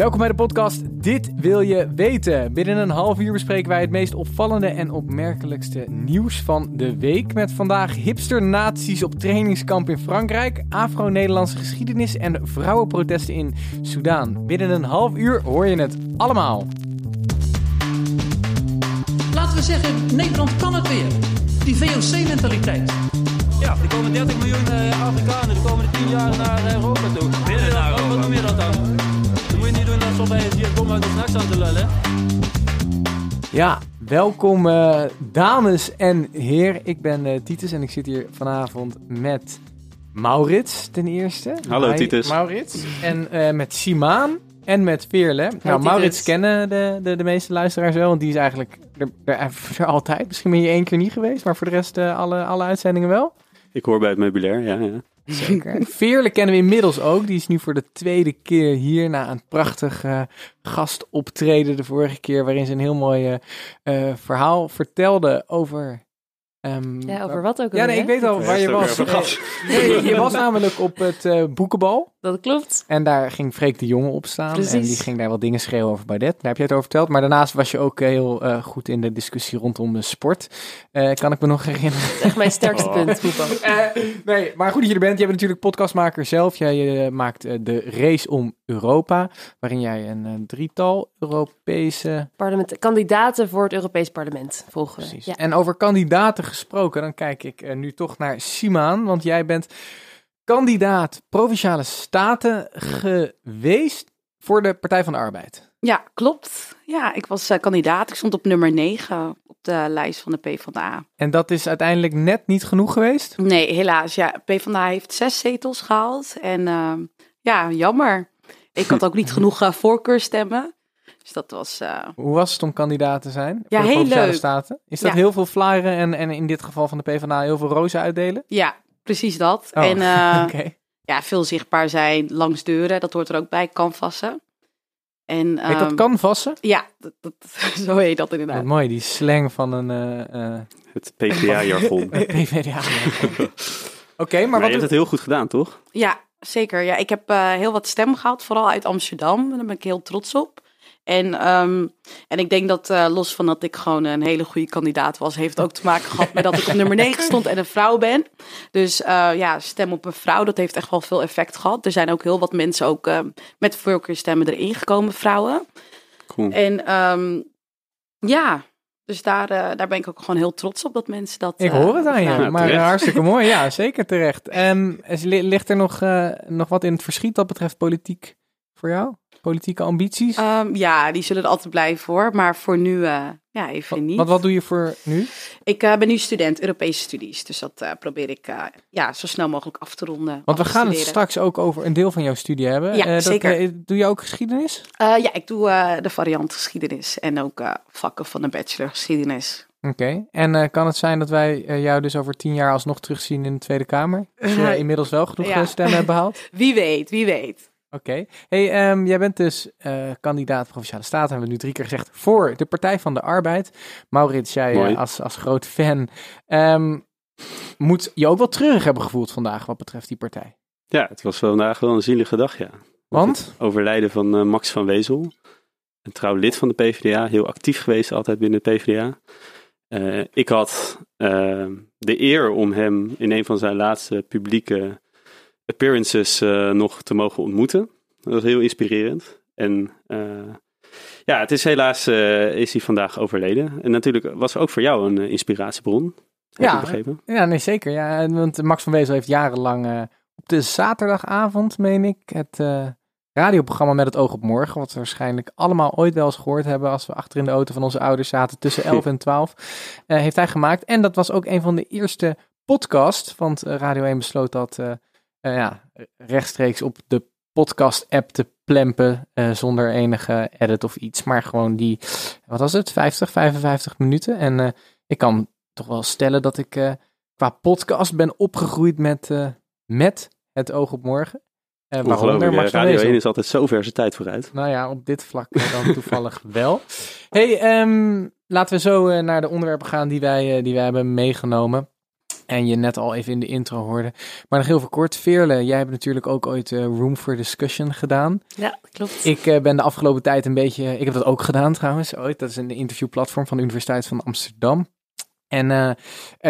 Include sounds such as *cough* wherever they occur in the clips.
Welkom bij de podcast Dit wil je weten. Binnen een half uur bespreken wij het meest opvallende en opmerkelijkste nieuws van de week. Met vandaag hipster-naties op trainingskamp in Frankrijk, Afro-Nederlandse geschiedenis en vrouwenprotesten in Sudaan. Binnen een half uur hoor je het allemaal. Laten we zeggen, Nederland kan het weer. Die VOC-mentaliteit. Ja, er komen 30 miljoen eh, Afrikanen de komende 10 jaar naar eh, Europa toe. Willen naar Europa. Wat noem je dat? Dan alsof hier komen uit de snacks aan te lullen. Ja, welkom eh, dames en heren. Ik ben eh, Titus en ik zit hier vanavond met Maurits ten eerste. Hallo, Hi, Titus. Maurits. En eh, met Simaan en met Veerle. nou, Titus. Maurits kennen de, de, de meeste luisteraars wel, want die is eigenlijk er, er, er altijd. Misschien ben je één keer niet geweest, maar voor de rest eh, alle, alle uitzendingen wel. Ik hoor bij het meubilair, ja. ja. Zeker. *laughs* Veerle kennen we inmiddels ook. Die is nu voor de tweede keer hier na een prachtig eh, gastoptreden de vorige keer, waarin ze een heel mooi eh, eh, verhaal vertelde over. Ehm, Ja, over wat ook Ja, nee, ik weet al waar je was. Eh, nee, je was namelijk op het eh, boekenbal. Dat klopt. En daar ging Freek de Jonge op staan. Precies. En die ging daar wat dingen schreeuwen over Baudet. Daar heb je het over verteld. Maar daarnaast was je ook heel eh, goed in de discussie rondom de sport. Eh, kan ik me nog herinneren. Echt mijn sterkste Oh. punt, voetbal. *laughs* Eh, nee, maar goed dat je er bent. Jij bent natuurlijk podcastmaker zelf. Jij eh, maakt eh, de race om Europa. Waarin jij een eh, drietal Europese... Parlement, kandidaten voor het Europees Parlement volgen. we. Precies. Ja. En over kandidaten gesproken, dan kijk ik eh, nu toch naar Simaan. Want jij bent kandidaat Provinciale Staten geweest voor de Partij van de Arbeid. Ja, klopt. Ja, ik was eh, kandidaat. Ik stond op nummer 9 op de lijst van de PvdA. En dat is uiteindelijk net niet genoeg geweest. Nee, helaas. Ja, PvdA heeft zes zetels gehaald. En eh, ja, jammer. Ik had ook niet *laughs* genoeg uh, voorkeurstemmen. Dus dat was... uh, Hoe was het om kandidaat te zijn? Ja, voor de heel Provinciale leuk. Staten? Is dat Ja. heel veel flyeren en, en in dit geval van de PvdA heel veel rozen uitdelen? ja, precies dat. Oh, En uh, ja, veel zichtbaar zijn langs deuren. Dat hoort er ook bij, canvassen. En, Heet dat ehm, canvassen? Ja, dat, dat, zo heet dat Wat inderdaad. mooi, die slang van een eh, eh, Het PvdA-jargon. maar PvdA. Oké, maar je wat... hebt het heel goed gedaan, toch? Ja, zeker. Ja, ik heb eh, heel wat stem gehad, vooral uit Amsterdam. Daar ben ik heel trots op. En, ehm, en ik denk dat eh, los van dat ik gewoon een hele goede kandidaat was, heeft ook te maken gehad met dat ik op nummer 9 stond en een vrouw ben. Dus eh, ja, stem op een vrouw, dat heeft echt wel veel effect gehad. Er zijn ook heel wat mensen ook eh, met voorkeurstemmen erin gekomen, vrouwen. Cool. En ehm, ja, dus daar, eh, daar ben ik ook gewoon heel trots op dat mensen dat. Ik hoor het aan je, maar terecht. hartstikke mooi. Ja, zeker terecht. En ligt er nog, eh, nog wat in het verschiet wat betreft politiek voor jou? Politieke ambities? Ehm, ja, die zullen er altijd blijven hoor. Maar voor nu, eh, ja, even niet. wat, wat doe je voor nu? Ik eh, ben nu student Europese studies. Dus dat eh, probeer ik ja, zo snel mogelijk af te ronden. Want we gaan het straks ook over een deel van jouw studie hebben. Ja, dat, zeker. doe je ook geschiedenis? Ja, ik doe de variant geschiedenis. En ook vakken van de bachelor geschiedenis. Oké. En kan het zijn dat wij jou dus over tien jaar alsnog terugzien in de Tweede Kamer? Als je inmiddels wel genoeg Ja. stemmen hebt behaald? *laughs* Wie weet, wie weet. Oké. Hey, ehm, jij bent dus eh, kandidaat Provinciale Staten, hebben we nu drie keer gezegd, voor de Partij van de Arbeid. Maurits, jij Mooi. eh, als, als groot fan, ehm, moet je ook wel treurig hebben gevoeld vandaag wat betreft die partij. Ja, het was vandaag wel een zielige dag, ja. Want? Het overlijden van eh, Max van Wezel. Een trouw lid van de PvdA. Heel actief geweest altijd binnen de PvdA. Ik had eh, de eer om hem in een van zijn laatste publieke appearances eh, nog te mogen ontmoeten. Dat was heel inspirerend. En eh, ja, het is helaas eh, is hij vandaag overleden. En natuurlijk was ook voor jou een inspiratiebron. Heb Ja. ik begrepen. Ja, nee, zeker. Ja, want Max van Wezel heeft jarenlang op de zaterdagavond, meen ik, het radioprogramma Met het Oog op Morgen, wat we waarschijnlijk allemaal ooit wel eens gehoord hebben als we achter in de auto van onze ouders zaten tussen 11 en 12, eh, heeft hij gemaakt. En dat was ook een van de eerste podcasts, want Radio 1 besloot dat eh, ja, rechtstreeks op de podcast-app te plempen eh, zonder enige edit of iets, maar gewoon die, wat was het, 50, 55 minuten. En eh, ik kan toch wel stellen dat ik qua podcast ben opgegroeid met, met het oog op morgen. Waaronder Ongelooflijk. Max Radio Wezel. 1 is altijd zo ver zijn tijd vooruit. Nou ja, op dit vlak dan toevallig *laughs* wel. hey, ehm, laten we zo naar de onderwerpen gaan die wij, die wij hebben meegenomen. En je net al even in de intro hoorde. Maar nog heel veel kort. Veerle, jij hebt natuurlijk ook ooit eh, Room for Discussion gedaan. Ja, klopt. Ik eh, ben de afgelopen tijd een beetje... Ik heb dat ook gedaan trouwens ooit. Dat is een interviewplatform van de Universiteit van Amsterdam. En eh, eh,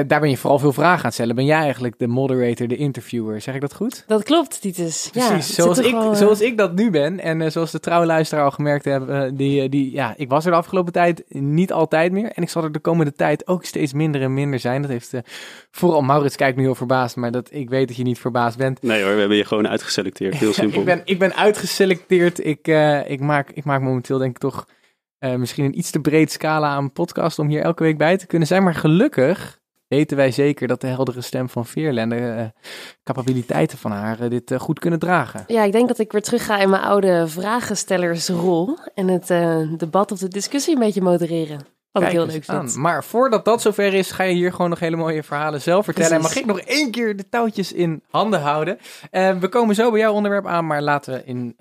daar ben je vooral veel vragen aan het stellen. Ben jij eigenlijk de moderator, de interviewer? Zeg ik dat goed? Dat klopt, Titus. Ja, Precies, het zoals, ik, wel, eh, zoals ik dat nu ben. En eh, zoals de trouwe luisteraar al gemerkt hebben. die, die, ja, ik was er de afgelopen tijd niet altijd meer. En ik zal er de komende tijd ook steeds minder en minder zijn. Dat heeft eh, vooral Maurits kijkt nu heel verbaasd. Maar dat, ik weet dat je niet verbaasd bent. Nee hoor, we hebben je gewoon uitgeselecteerd. Heel *laughs* simpel. ik, ben, ik ben uitgeselecteerd. Ik, eh, ik, maak, ik maak momenteel denk ik toch eh, misschien een iets te breed scala aan podcast om hier elke week bij te kunnen zijn. Maar gelukkig weten wij zeker dat de heldere stem van Veerle en de eh, capabiliteiten van haar eh, dit goed kunnen dragen. Ja, ik denk dat ik weer terug ga in mijn oude vragenstellersrol. En het debat of de discussie een beetje modereren. Wat ik Kijk heel eens leuk vind. Maar voordat dat zover is, ga je hier gewoon nog hele mooie verhalen zelf vertellen. En mag ik nog één keer de touwtjes in handen houden? We komen zo bij jouw onderwerp aan, maar laten we in,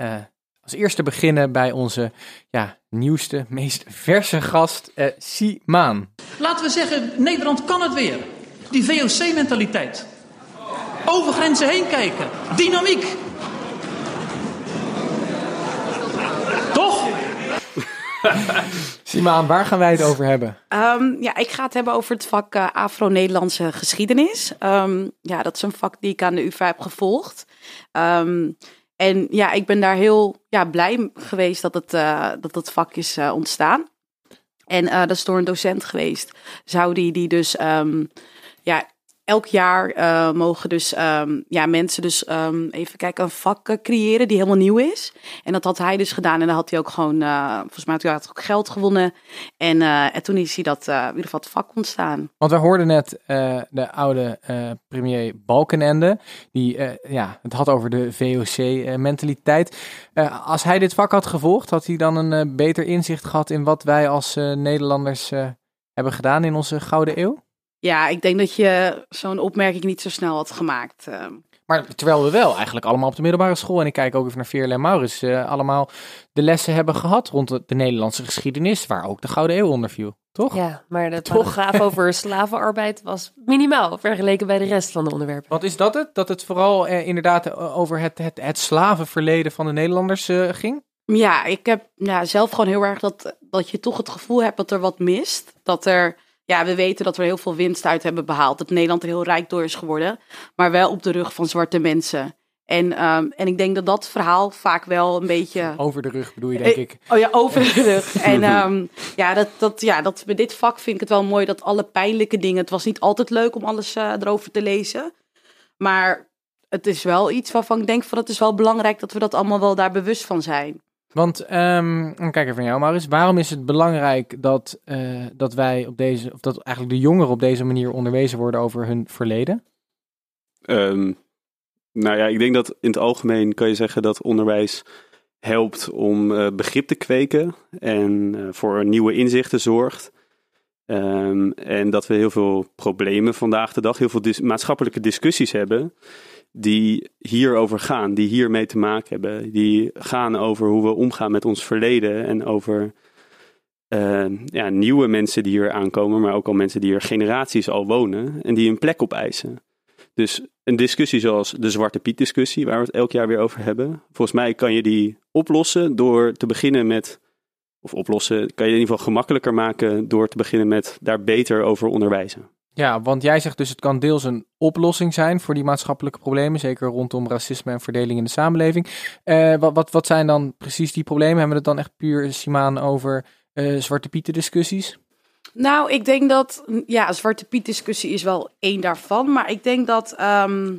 als eerste beginnen bij onze ja, nieuwste, meest verse gast, eh Simaan. Laten we zeggen, Nederland kan het weer. Die VOC-mentaliteit. Over grenzen heen kijken. Dynamiek. Toch? *laughs* Simaan, waar gaan wij het over hebben? Ehm, ja, ik ga het hebben over het vak eh, Afro-Nederlandse geschiedenis. Ehm, ja, dat is een vak die ik aan de UvA heb gevolgd. Ehm, en ja, ik ben daar heel ja, blij geweest dat het, eh, dat het vak is eh, ontstaan. En eh, dat is door een docent geweest. Zou die, die dus, ehm, ja, elk jaar eh, mogen dus, ehm, ja, mensen dus, ehm, even kijken, een vak eh, creëren die helemaal nieuw is. En dat had hij dus gedaan. En dan had hij ook gewoon, eh, volgens mij had hij ook geld gewonnen. En, en toen is hij dat, in ieder geval het vak ontstaan. Want we hoorden net de oude premier Balkenende, die ja, het had over de VOC-mentaliteit. Als hij dit vak had gevolgd, had hij dan een beter inzicht gehad in wat wij als Nederlanders hebben gedaan in onze Gouden Eeuw? Ja, ik denk dat je zo'n opmerking niet zo snel had gemaakt. eh. Maar terwijl we wel eigenlijk allemaal op de middelbare school, en ik kijk ook even naar Veerle en Maurits, eh, allemaal de lessen hebben gehad rond de, de Nederlandse geschiedenis, waar ook de Gouden Eeuw onder viel, toch? Ja, maar de Toch? paragraaf *laughs* over slavenarbeid was minimaal vergeleken bij de rest van de onderwerpen. Wat is dat het? Dat het vooral eh, inderdaad over het, het, het slavenverleden van de Nederlanders ging? Ja, ik heb ja, zelf gewoon heel erg dat, dat je toch het gevoel hebt dat er wat mist. Dat er, ja, we weten dat we er heel veel winst uit hebben behaald. Dat Nederland er heel rijk door is geworden. Maar wel op de rug van zwarte mensen. En, ehm, en ik denk dat dat verhaal vaak wel een beetje... Over de rug bedoel je, denk Eh, ik. Oh ja, over de rug. *laughs* En ehm, ja, dat, dat, ja, dat bij dit vak vind ik het wel mooi dat alle pijnlijke dingen. Het was niet altijd leuk om alles eh, erover te lezen. Maar het is wel iets waarvan ik denk van het is wel belangrijk dat we dat allemaal wel daar bewust van zijn. Want, ehm, kijk even naar jou, Maurits. Waarom is het belangrijk dat, eh, dat wij op deze, of dat eigenlijk de jongeren op deze manier onderwezen worden over hun verleden? Ehm, nou ja, ik denk dat in het algemeen kan je zeggen dat onderwijs helpt om eh, begrip te kweken en eh, voor nieuwe inzichten zorgt. Ehm, en dat we heel veel problemen vandaag de dag, heel veel maatschappelijke discussies hebben die hierover gaan, die hiermee te maken hebben. Die gaan over hoe we omgaan met ons verleden en over eh, ja, nieuwe mensen die hier aankomen, maar ook al mensen die er generaties al wonen en die een plek opeisen. Dus een discussie zoals de Zwarte Piet discussie, waar we het elk jaar weer over hebben. Volgens mij kan je die oplossen door te beginnen met, of oplossen, kan je in ieder geval gemakkelijker maken door te beginnen met daar beter over onderwijzen. Ja, want jij zegt dus het kan deels een oplossing zijn voor die maatschappelijke problemen, zeker rondom racisme en verdeling in de samenleving. Eh, wat, wat, wat zijn dan precies die problemen? Hebben we het dan echt puur, Simaan, over eh, Zwarte Pieten discussies? Nou, ik denk dat, ja, Zwarte Piet discussie is wel één daarvan. Maar ik denk dat, ehm,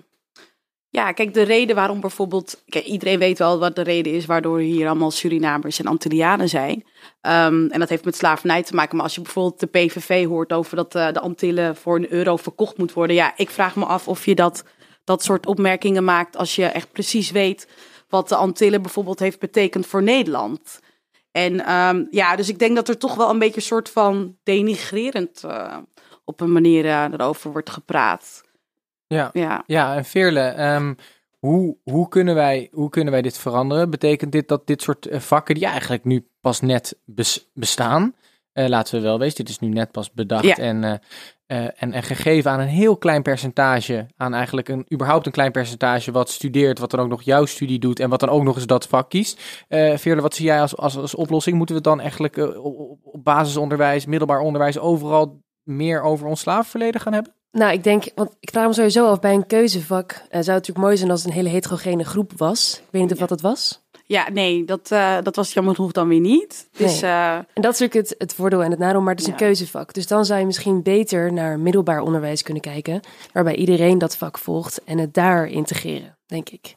ja, kijk, de reden waarom bijvoorbeeld, kijk, iedereen weet wel wat de reden is waardoor hier allemaal Surinamers en Antillianen zijn. Ehm, en dat heeft met slavernij te maken. Maar als je bijvoorbeeld de PVV hoort over dat eh, de Antillen voor een euro verkocht moet worden. Ja, ik vraag me af of je dat, dat soort opmerkingen maakt als je echt precies weet wat de Antillen bijvoorbeeld heeft betekend voor Nederland. En ehm, ja, dus ik denk dat er toch wel een beetje een soort van denigrerend eh, op een manier eh, erover wordt gepraat. Ja. Ja. Ja, en Veerle, ehm, hoe, hoe, kunnen wij, hoe kunnen wij dit veranderen? Betekent dit dat dit soort eh, vakken, die eigenlijk nu pas net bes- bestaan, eh, laten we wel wezen, dit is nu net pas bedacht Ja. en, eh, en, en gegeven aan een heel klein percentage, aan eigenlijk een, überhaupt een klein percentage wat studeert, wat dan ook nog jouw studie doet en wat dan ook nog eens dat vak kiest. Eh Veerle, wat zie jij als, als, als oplossing? Moeten we dan eigenlijk op, basisonderwijs, middelbaar onderwijs, overal meer over ons slavenverleden gaan hebben? Nou, ik denk, want ik vraag me sowieso af, bij een keuzevak eh, zou het natuurlijk mooi zijn als het een hele heterogene groep was. Ik weet niet of wat het was. Ja, nee, dat, eh, dat was jammer genoeg dan weer niet. Dus eh, En dat is natuurlijk het, het voordeel en het nadeel, maar het is een Ja. keuzevak. Dus dan zou je misschien beter naar middelbaar onderwijs kunnen kijken, waarbij iedereen dat vak volgt en het daar integreren, denk ik.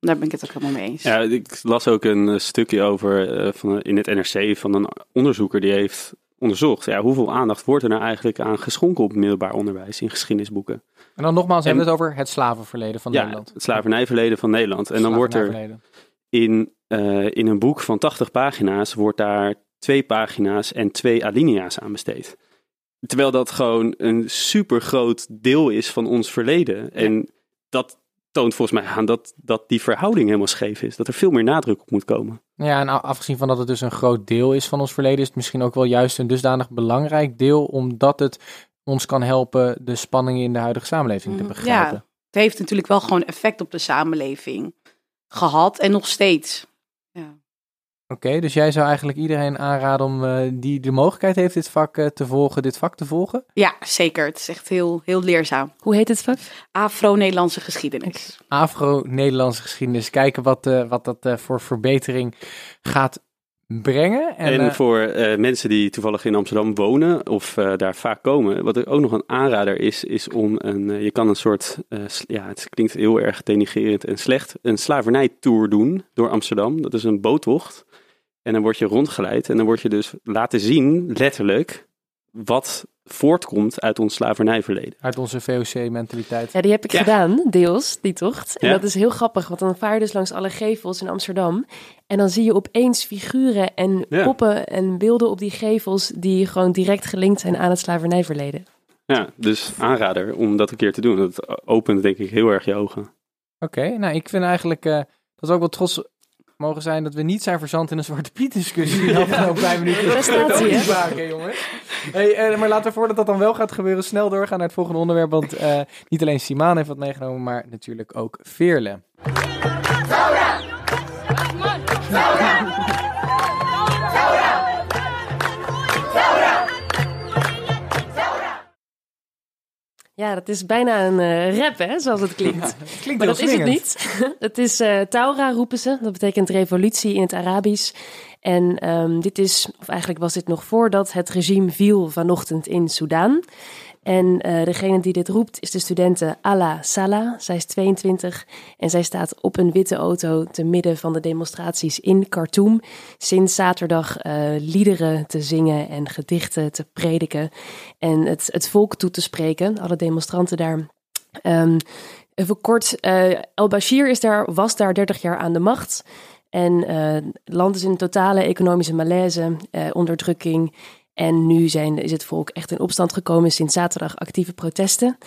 daar ben ik het ook helemaal mee eens. Ja, ik las ook een stukje over van, in het NRC van een onderzoeker die heeft onderzocht. Ja, hoeveel aandacht wordt er nou eigenlijk aan geschonken op middelbaar onderwijs in geschiedenisboeken? En dan nogmaals hebben we het over het slavenverleden van ja, Nederland. het slavernijverleden van Nederland. En dan wordt er in, eh, in een boek van 80 pagina's, wordt daar twee pagina's en twee alinea's aan besteed. Terwijl dat gewoon een super groot deel is van ons verleden. En dat toont volgens mij aan dat, dat die verhouding helemaal scheef is. Dat er veel meer nadruk op moet komen. Ja, en afgezien van dat het dus een groot deel is van ons verleden, is het misschien ook wel juist een dusdanig belangrijk deel, omdat het ons kan helpen de spanningen in de huidige samenleving te Mhm. begrijpen. Ja. Het heeft natuurlijk wel gewoon effect op de samenleving gehad en nog steeds. Oké, dus jij zou eigenlijk iedereen aanraden om eh, die de mogelijkheid heeft dit vak eh, te volgen, dit vak te volgen? ja, zeker. Het is echt heel, heel leerzaam. Hoe heet het vak? Afro-Nederlandse geschiedenis. Afro-Nederlandse geschiedenis, kijken wat, eh, wat dat eh, voor verbetering gaat brengen. En, En, voor eh, mensen die toevallig in Amsterdam wonen of eh, daar vaak komen, wat er ook nog een aanrader is, is om een, eh, je kan een soort, eh, ja, het klinkt heel erg denigerend en slecht, een slavernijtour doen door Amsterdam. Dat is een boottocht. En dan word je rondgeleid en dan word je dus laten zien, letterlijk, wat voortkomt uit ons slavernijverleden. uit onze VOC-mentaliteit. Ja, die heb ik Ja. gedaan, deels, die tocht. En Ja. dat is heel grappig, want dan vaar je dus langs alle gevels in Amsterdam. En dan zie je opeens figuren en Ja. poppen en beelden op die gevels die gewoon direct gelinkt zijn aan het slavernijverleden. Ja, dus aanrader om dat een keer te doen. Dat opent denk ik heel erg je ogen. Oké, nou ik vind eigenlijk eh, dat we ook wel trots mogen zijn dat we niet zijn verzand in een Zwarte Piet discussie de afgelopen vijf *laughs* minuten. Niet jongens. Hey, eh, maar laten we voordat dat dan wel gaat gebeuren snel doorgaan naar het volgende onderwerp. Want eh, niet alleen Simaan heeft wat meegenomen, maar natuurlijk ook Veerle. Ja, dat is bijna een eh, rap, hè, zoals het klinkt. Klinkt Maar dat is het niet. *laughs* het is eh, Taura roepen ze. Dat betekent revolutie in het Arabisch. En ehm, dit is, of eigenlijk was dit nog voordat het regime viel vanochtend in Soudaan. En eh, degene die dit roept is de studente Ala Salah. Zij is 22 en zij staat op een witte auto te midden van de demonstraties in Khartoum. Sinds zaterdag eh, liederen te zingen en gedichten te prediken. En het, het volk toe te spreken, alle demonstranten daar. Ehm, Even kort, eh al-Bashir is daar, was daar 30 jaar aan de macht. En het land is in totale economische malaise, onderdrukking. En nu zijn, is het volk echt in opstand gekomen sinds zaterdag actieve protesten.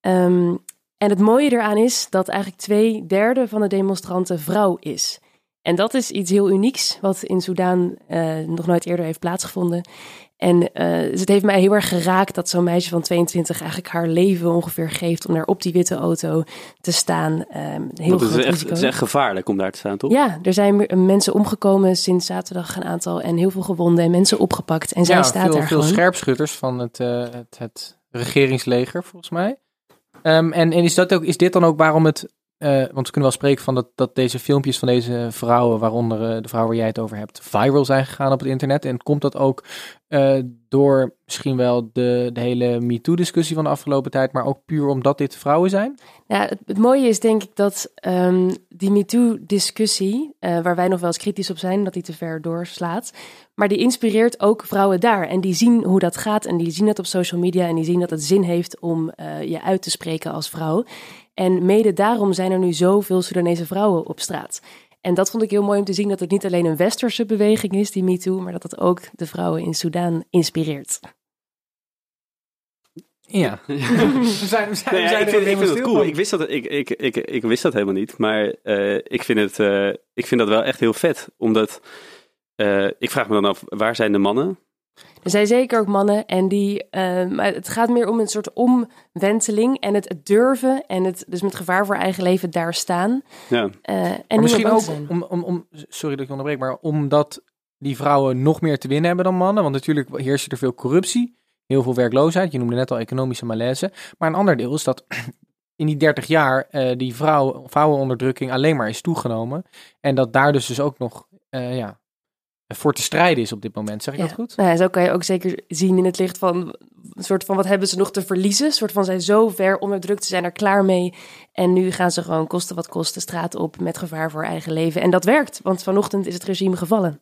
Ehm, en het mooie eraan is dat eigenlijk twee derde van de demonstranten vrouw is. En dat is iets heel unieks, wat in Soudaan eh, nog nooit eerder heeft plaatsgevonden. En eh, dus het heeft mij heel erg geraakt dat zo'n meisje van 22 eigenlijk haar leven ongeveer geeft om daar op die witte auto te staan. Ehm, heel het, is echt, het is echt gevaarlijk om daar te staan, toch? Ja, er zijn meer- mensen omgekomen sinds zaterdag een aantal en heel veel gewonden en mensen opgepakt. En zij ja, staat veel, daar veel gewoon. scherpschutters van het, eh, het, het regeringsleger, volgens mij. Ehm, en en is, dat ook, is dit dan ook waarom het... eh, want we kunnen wel spreken van dat, dat deze filmpjes van deze vrouwen, waaronder eh, de vrouw waar jij het over hebt, viral zijn gegaan op het internet. En komt dat ook eh, door misschien wel de, de hele MeToo-discussie van de afgelopen tijd, maar ook puur omdat dit vrouwen zijn? Ja, het, mooie is denk ik dat ehm, die MeToo-discussie, eh, waar wij nog wel eens kritisch op zijn, dat die te ver doorslaat, maar die inspireert ook vrouwen daar. En die zien hoe dat gaat en die zien het op social media en die zien dat het zin heeft om eh, je uit te spreken als vrouw. En mede daarom zijn er nu zoveel Soedanese vrouwen op straat. En dat vond ik heel mooi om te zien dat het niet alleen een westerse beweging is, die MeToo, maar dat het ook de vrouwen in Soedan inspireert. Ja. *laughs* we zijn, we zijn, Nee, we ja, zijn ik, vind, ik helemaal vind het cool. van. Ik wist, dat, ik, ik, ik, ik wist dat helemaal niet. Maar eh, ik, vind het, eh, ik vind dat wel echt heel vet. Omdat eh, ik vraag me dan af, waar zijn de mannen? Er zijn zeker ook mannen en die, eh, maar het gaat meer om een soort omwenteling en het, durven en het dus met gevaar voor eigen leven daar staan. Ja, eh, en Maar misschien ook, om, om, om, sorry dat ik je onderbreek, maar omdat die vrouwen nog meer te winnen hebben dan mannen. Want natuurlijk heerst er veel corruptie, heel veel werkloosheid. Je noemde net al economische malaise. Maar een ander deel is dat *clears throat* in die 30 jaar eh, die vrouw, vrouwenonderdrukking alleen maar is toegenomen. En dat daar dus, dus ook nog eh, ja, voor te strijden is op dit moment. Zeg ik Ja. dat goed? Nou ja, zo kan je ook zeker zien in het licht van een soort van wat hebben ze nog te verliezen. Een soort van zijn zo ver onderdrukt, ze zijn er klaar mee. En nu gaan ze gewoon kosten wat kost de straat op met gevaar voor eigen leven. En dat werkt, want vanochtend is het regime gevallen.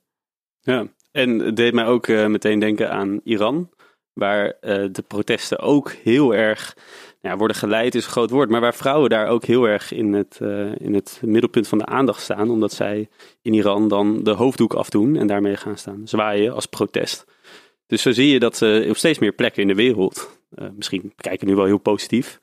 ja. En het deed mij ook eh, meteen denken aan Iran, waar eh, de protesten ook heel erg ja, worden geleid, is een groot woord, maar waar vrouwen daar ook heel erg in het, eh, in het middelpunt van de aandacht staan, omdat zij in Iran dan de hoofddoek afdoen en daarmee gaan staan zwaaien als protest. Dus zo zie je dat ze op steeds meer plekken in de wereld, eh, misschien kijken nu wel heel positief,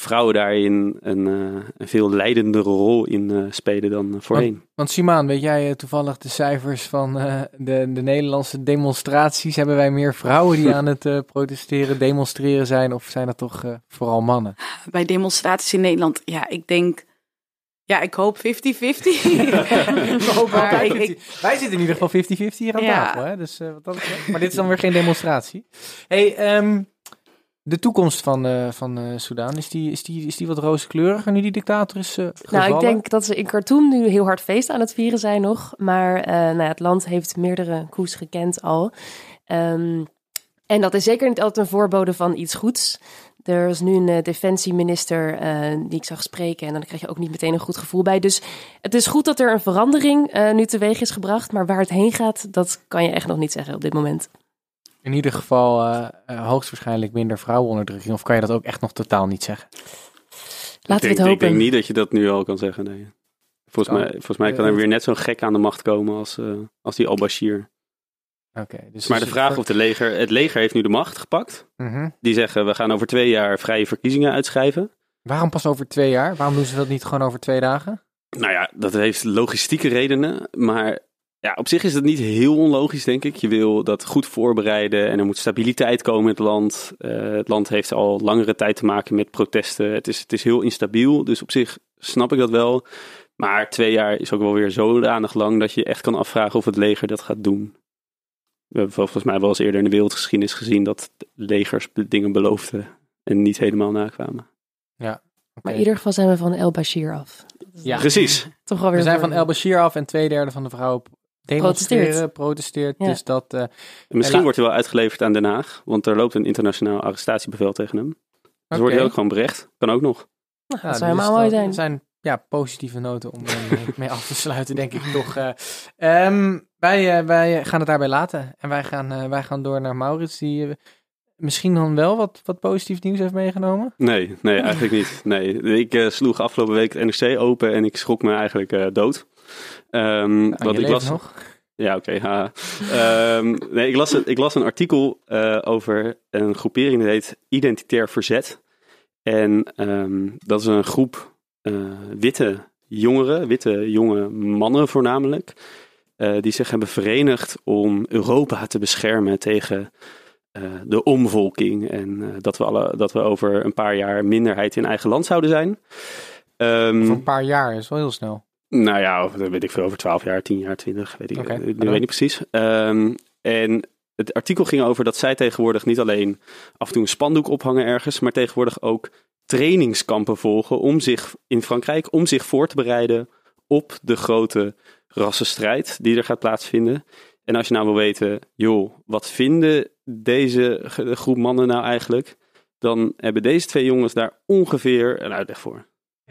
vrouwen daarin een, eh, een veel leidendere rol in eh, spelen dan eh, voorheen. Want Simaan, weet jij toevallig de cijfers van eh, de, de Nederlandse demonstraties? Hebben wij meer vrouwen die *laughs* aan het eh, protesteren, demonstreren zijn? Of zijn dat toch eh, vooral mannen? Bij demonstraties in Nederland, ja, ik denk... Ja, ik hoop 50-50. *laughs* *laughs* We hopen Maar altijd ik- 50. Wij zitten in ieder geval 50-50 hier aan Ja. tafel. Hè? Dus, eh, wat dat betreft- maar dit is dan weer geen demonstratie. Hey, ehm, de toekomst van, eh van eh Soudaan, is die, is, die, is die wat rooskleuriger nu die dictator is eh gevallen? Nou, ik denk dat ze in Khartoum nu heel hard feest aan het vieren zijn nog. Maar eh, nou ja, het land heeft meerdere coups gekend al. Ehm, en dat is zeker niet altijd een voorbode van iets goeds. Er is nu een eh, defensieminister eh, die ik zag spreken en dan krijg je ook niet meteen een goed gevoel bij. Dus het is goed dat er een verandering eh, nu teweeg is gebracht, maar waar het heen gaat, dat kan je echt nog niet zeggen op dit moment. In ieder geval eh, eh, hoogstwaarschijnlijk minder vrouwenonderdrukking. Of kan je dat ook echt nog totaal niet zeggen? Laten ik, we denk, het ik denk hopen. niet dat je dat nu al kan zeggen, nee. Volgens, Kan. mij, volgens mij kan er weer net zo'n gek aan de macht komen als, eh, als die al-Bashir. Oké. dus Maar de dus- vraag of de leger... Het leger heeft nu de macht gepakt. Mhm. Die zeggen, we gaan over twee jaar vrije verkiezingen uitschrijven. Waarom pas over twee jaar? Waarom doen ze dat niet gewoon over twee dagen? Nou ja, dat heeft logistieke redenen. Maar ja, op zich is het niet heel onlogisch, denk ik. Je wil dat goed voorbereiden en er moet stabiliteit komen in het land. Eh, het land heeft al langere tijd te maken met protesten. Het is, het is heel instabiel, dus op zich snap ik dat wel. Maar twee jaar is ook wel weer zodanig lang dat je echt kan afvragen of het leger dat gaat doen. We hebben volgens mij wel eens eerder in de wereldgeschiedenis gezien dat legers dingen beloofden en niet helemaal nakwamen. Maar in ieder geval zijn we van El Bashir af. Ja. Precies. Toch wel weer We zijn van El Bashir af en twee derde van de vrouwen demonstreren, Protesteert. protesteert. Ja. Dus dat... eh, En misschien wordt hij wel uitgeleverd aan Den Haag, want er loopt een internationaal arrestatiebevel tegen hem. Dus oké. wordt hij ook gewoon berecht. Kan ook nog. Nou, Ja, dat zou dus helemaal mooi zijn. Dat zijn ja, positieve noten om eh, mee af te sluiten, denk ik toch. eh. Ehm, wij, wij gaan het daarbij laten. En wij gaan, eh, wij gaan door naar Maurits, die misschien dan wel wat, wat positief nieuws heeft meegenomen. Nee, nee, eigenlijk niet. Nee, ik sloeg afgelopen week het NRC open en ik schrok me eigenlijk eh, dood. Ehm, Nou, want je ik las, nog. Ja, oké. Ehm, nee, ik las, een- ik las een artikel eh, over een groepering die heet Identitair Verzet. En ehm, dat is een groep eh, witte jongeren, witte jonge mannen voornamelijk, eh, die zich hebben verenigd om Europa te beschermen tegen de omvolking. En dat, we alle, dat we over een paar jaar minderheid in eigen land zouden zijn. Ehm, Voor een paar jaar is wel heel snel. Nou ja, dat weet ik veel, over 12 jaar, 10 jaar, 20, weet ik, Oké, eh, ik weet niet precies. Ehm, en het artikel ging over dat zij tegenwoordig niet alleen af en toe een spandoek ophangen ergens, maar tegenwoordig ook trainingskampen volgen om zich in Frankrijk, om zich voor te bereiden op de grote rassenstrijd die er gaat plaatsvinden. En als je nou wil weten, joh, wat vinden deze groep mannen nou eigenlijk? Dan hebben deze twee jongens daar ongeveer een uitleg voor.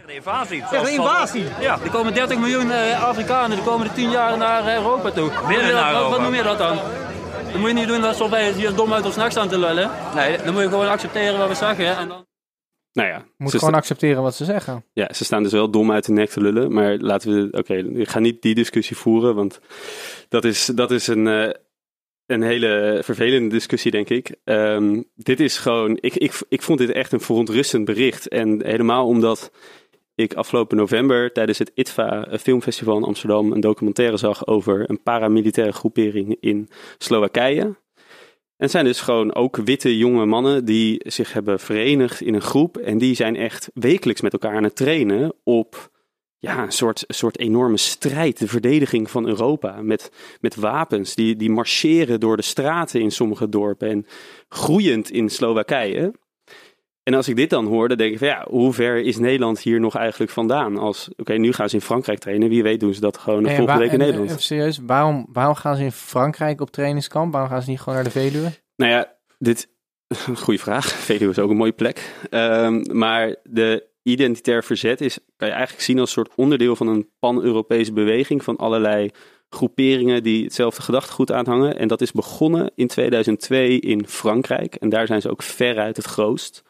De invasie. Zeg, invasie? Ja, er komen 30 miljoen eh, Afrikanen de komende 10 jaar naar Europa toe. Binnen naar Europa. Wat noem je dat dan? Dan moet je niet doen alsof wij hier dom uit ons nacht staan te lullen. Nee, dan moet je gewoon accepteren wat we zeggen. En dan... Nou ja, Je moet gewoon sta- accepteren wat ze zeggen. Ja, ze staan dus wel dom uit de nek te lullen. Maar laten we. Oké, ik ga niet die discussie voeren. Want dat is, dat is een, eh, een hele vervelende discussie, denk ik. Ehm, dit is gewoon. Ik, ik, ik vond dit echt een verontrustend bericht. En helemaal omdat ik afgelopen november tijdens het ITVA een filmfestival in Amsterdam een documentaire zag over een paramilitaire groepering in Slowakije. En het zijn dus gewoon ook witte jonge mannen die zich hebben verenigd in een groep. En die zijn echt wekelijks met elkaar aan het trainen op ja, een soort, soort enorme strijd. De verdediging van Europa met, met wapens. Die, die marcheren door de straten in sommige dorpen. En groeiend in Slowakije. En als ik dit dan hoor, dan denk ik van ja, hoe ver is Nederland hier nog eigenlijk vandaan? Als, oké, nu gaan ze in Frankrijk trainen. Wie weet doen ze dat gewoon de volgende week in Nederland. Even serieus, waarom, waarom gaan ze in Frankrijk op trainingskamp? Waarom gaan ze niet gewoon naar de Veluwe? Nou ja, dit, *laughs* goede vraag. *laughs* Veluwe is ook een mooie plek. Um, maar de identitair verzet is, kan je eigenlijk zien als een soort onderdeel van een pan-Europese beweging van allerlei groeperingen die hetzelfde gedachtegoed aanhangen. En dat is begonnen in 2002 in Frankrijk. En daar zijn ze ook veruit het grootst.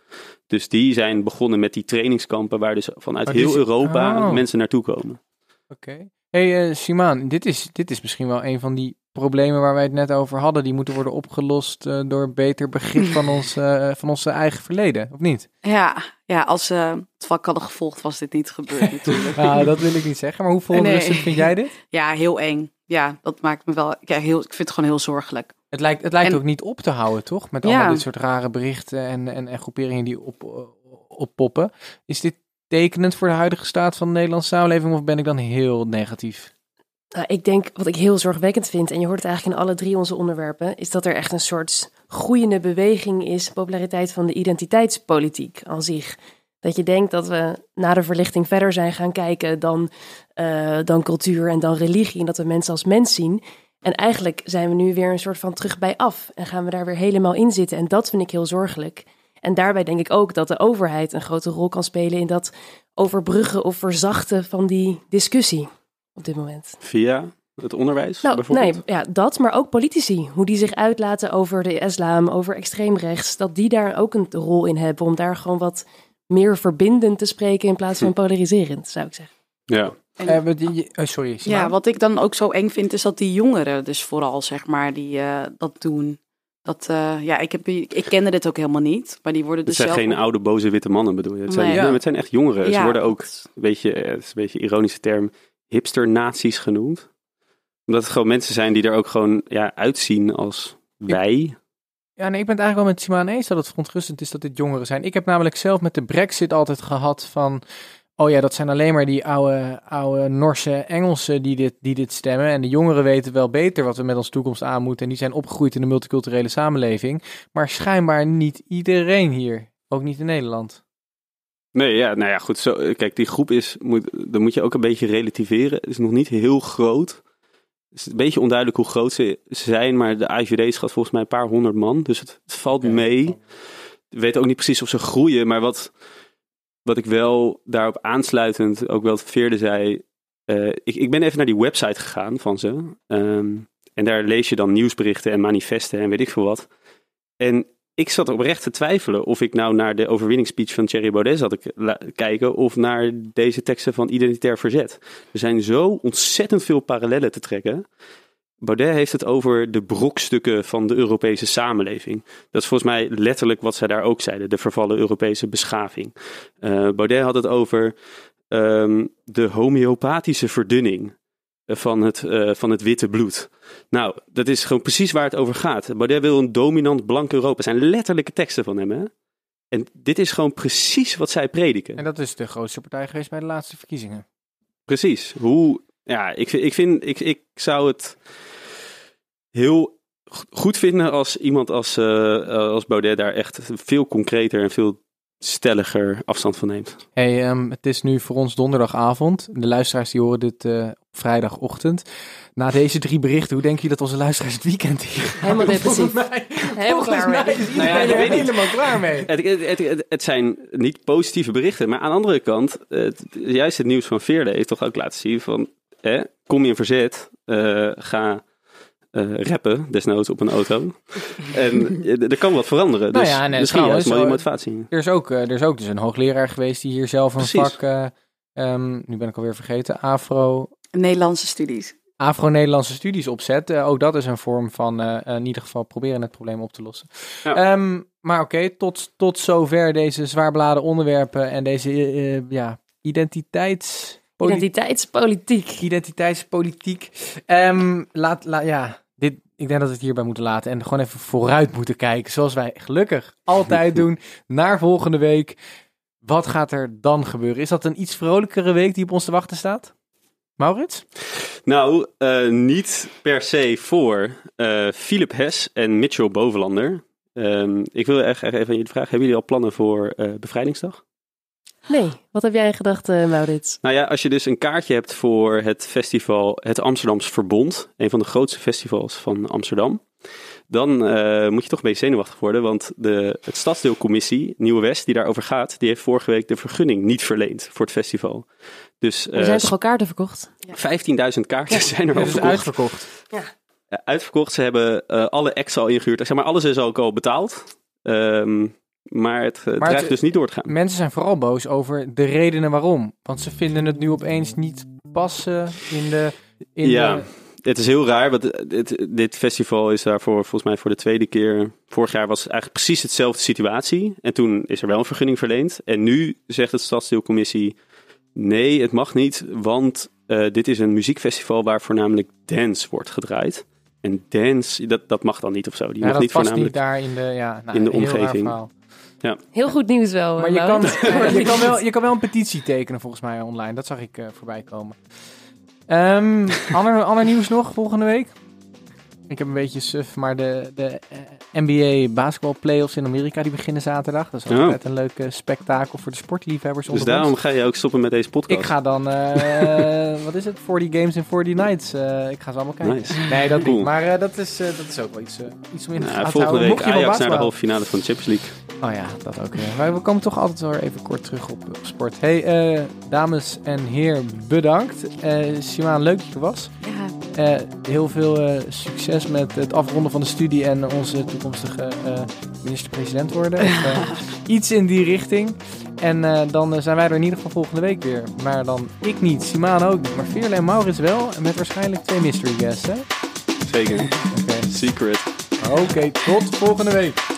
Dus die zijn begonnen met die trainingskampen waar dus vanuit heel Europa oh. mensen naartoe komen. Oké. Hey uh, Simaan, dit is, dit is misschien wel een van die problemen waar wij het net over hadden. Die moeten worden opgelost uh, door beter begrip *laughs* van ons, uh, van onze eigen verleden, of niet? Ja, ja als uh, het vak hadden gevolgd was dit niet gebeurd *laughs* natuurlijk. nou, dat wil ik niet zeggen. Maar hoe nee. vind jij dit? Ja, heel eng. Ja, dat maakt me wel... Ja, heel, ik vind het gewoon heel zorgelijk. Het lijkt, het lijkt ook niet op te houden, toch? Met allemaal dit soort rare berichten en, en, en groeperingen die op, oppoppen. Is dit tekenend voor de huidige staat van de Nederlandse samenleving of ben ik dan heel negatief? Nou, ik denk wat ik heel zorgwekkend vind, en je hoort het eigenlijk in alle drie onze onderwerpen, is dat er echt een soort groeiende beweging is, populariteit van de identiteitspolitiek aan zich. Dat je denkt dat we na de verlichting verder zijn gaan kijken dan, uh, dan cultuur en dan religie. En dat we mensen als mens zien. En eigenlijk zijn we nu weer een soort van terug bij af. En gaan we daar weer helemaal in zitten. En dat vind ik heel zorgelijk. En daarbij denk ik ook dat de overheid een grote rol kan spelen in dat overbruggen of verzachten van die discussie op dit moment. Via het onderwijs nou, bijvoorbeeld? Nee, ja, dat, maar ook politici. Hoe die zich uitlaten over de islam, over extreemrechts. Dat die daar ook een rol in hebben om daar gewoon wat meer verbindend te spreken in plaats van polariserend, zou ik zeggen. Ja. En, uh, sorry. Simon. Ja, wat ik dan ook zo eng vind, is dat die jongeren dus vooral, zeg maar, die uh, dat doen. Dat, uh, ja, ik, heb, ik kende dit ook helemaal niet, maar die worden dus Het zijn zelf geen oude, boze, witte mannen, bedoel je? Het zijn, nee. ja. het zijn echt jongeren. Ja, Ze worden ook, een beetje, het is een beetje een ironische term, hipster-nazi's genoemd. Omdat het gewoon mensen zijn die er ook gewoon ja, uitzien als wij. Ja, nee, ik ben het eigenlijk wel met Simone eens dat het verontrustend is dat dit jongeren zijn. Ik heb namelijk zelf met de brexit altijd gehad van... Oh ja, dat zijn alleen maar die oude, oude Norse Engelsen die dit, die dit stemmen. En de jongeren weten wel beter wat we met onze toekomst aan moeten. En die zijn opgegroeid in de multiculturele samenleving. Maar schijnbaar niet iedereen hier. Ook niet in Nederland. Nee, ja, nou ja, goed. Zo, kijk, die groep is, moet, moet je ook een beetje relativeren. Het is nog niet heel groot. Het is een beetje onduidelijk hoe groot ze zijn, maar de IVD schat volgens mij een paar honderd man. Dus het, het valt okay. mee. We weten ook niet precies of ze groeien, maar wat, wat ik wel daarop aansluitend, ook wel Veerde zei. Uh, ik, ik ben even naar die website gegaan van ze. Um, en daar lees je dan nieuwsberichten en manifesten en weet ik veel wat. En ik zat oprecht te twijfelen of ik nou naar de overwinningsspeech van Thierry Baudet zat te kijken of naar deze teksten van Identitair Verzet. Er zijn zo ontzettend veel parallellen te trekken. Baudet heeft het over de brokstukken van de Europese samenleving. Dat is volgens mij letterlijk wat zij daar ook zeiden, de vervallen Europese beschaving. Uh, Baudet had het over um, de homeopathische verdunning van het, uh, van het witte bloed. Nou, dat is gewoon precies waar het over gaat. Baudet wil een dominant blank Europa. Zijn letterlijke teksten van hem, hè? En dit is gewoon precies wat zij prediken. En dat is de grootste partij geweest bij de laatste verkiezingen. Precies. Hoe, ja, ik, ik vind, ik, ik zou het heel goed vinden als iemand als, uh, als Baudet daar echt veel concreter en veel stelliger afstand van neemt. Hey, um, het is nu voor ons donderdagavond. De luisteraars die horen dit uh, vrijdagochtend. Na deze drie berichten, hoe denk je dat onze luisteraars het weekend hier Helemaal depressief. Helemaal klaar mee. Nou ja, ik ben helemaal klaar mee. Het, het, het, het, zijn niet positieve berichten, maar aan de andere kant, juist het nieuws van Veerde heeft toch ook laten zien van, hè, kom je in verzet, uh, ga uh, rappen, desnoods op een auto. *laughs* en er kan wat veranderen. Dus nou ja, nee, misschien juist mooie motivatie. Er is, ook, er is ook dus een hoogleraar geweest die hier zelf een Precies. vak, uh, um, nu ben ik alweer vergeten, Afro... Nederlandse studies. Afro-Nederlandse studies opzet. Uh, ook dat is een vorm van uh, in ieder geval proberen het probleem op te lossen. Ja. Um, maar oké, okay, tot, tot zover deze zwaar onderwerpen en deze uh, ja, identiteits... Identiteitspolitiek. Identiteitspolitiek. Um, laat, laat, ja, dit, ik denk dat we het hierbij moeten laten en gewoon even vooruit moeten kijken. Zoals wij gelukkig altijd *laughs* doen. Naar volgende week. Wat gaat er dan gebeuren? Is dat een iets vrolijkere week die op ons te wachten staat? Maurits? Nou, uh, niet per se voor uh, Philip Hes en Mitchell Bovenlander. Um, ik wil echt even aan jullie vragen: hebben jullie al plannen voor uh, Bevrijdingsdag? Nee, wat heb jij gedacht, uh, Maurits? Nou ja, als je dus een kaartje hebt voor het festival, het Amsterdams Verbond, een van de grootste festivals van Amsterdam, dan uh, moet je toch een beetje zenuwachtig worden, want de het stadsdeelcommissie Nieuwe West, die daarover gaat, die heeft vorige week de vergunning niet verleend voor het festival. Dus, er zijn toch al kaarten verkocht? 15.000 kaarten zijn er al verkocht. uitverkocht. Ja. Ja, uitverkocht. Ze hebben uh, alle acts al ingehuurd. Zeg maar, alles is ook al betaald. Um, maar het uh, maar dreigt dus niet door te gaan. Mensen zijn vooral boos over de redenen waarom. Want ze vinden het nu opeens niet passen in de... In ja, de... het is heel raar. Want dit, dit festival is daarvoor volgens mij voor de tweede keer... Vorig jaar was eigenlijk precies hetzelfde situatie. En toen is er wel een vergunning verleend. En nu zegt het stadsdeelcommissie... Nee, het mag niet, want uh, dit is een muziekfestival waar voornamelijk dance wordt gedraaid. En dance, dat, dat mag dan niet of zo. Die ja, mag dat niet past voornamelijk niet daar in de, ja, nou, in de omgeving. Ja. Heel goed nieuws wel. Maar je kan, Maurits. *laughs* je, kan wel, *laughs* je kan wel een petitie tekenen volgens mij online. Dat zag ik eh, voorbij komen. Ehm ander, *laughs* ander nieuws nog volgende week? Ik heb een beetje suf, maar de, de eh, NBA basketball playoffs in Amerika die beginnen zaterdag. Dat is Oh. altijd een leuk eh, spektakel voor de sportliefhebbers. Dus ons. daarom ga je ook stoppen met deze podcast. Ik ga dan, eh, *laughs* wat is het, 40 games in 40 nights. Eh, ik ga ze allemaal kijken. Nice. Nee, dat Cool. niet. Maar eh, dat, is, eh, dat is ook wel iets, iets om in de Nou, gaten volgende houden. week Ajax naar de halve finale van de Champions League. Oh ja, dat ook. Ja. Maar we komen toch altijd wel even kort terug op, op sport. Hey, eh, dames en heren, bedankt. Eh Simaan, leuk dat je er was. Ja, Eh, heel veel eh, succes met het afronden van de studie en onze toekomstige eh, minister-president worden. Of, *laughs* iets in die richting. En eh, dan zijn wij er in ieder geval volgende week weer. Maar dan ik niet, Simaan ook niet. Maar Veerle en Maurits wel. En met waarschijnlijk twee mystery guests, hè? Zeker. Oké, Secret. Oké, tot volgende week.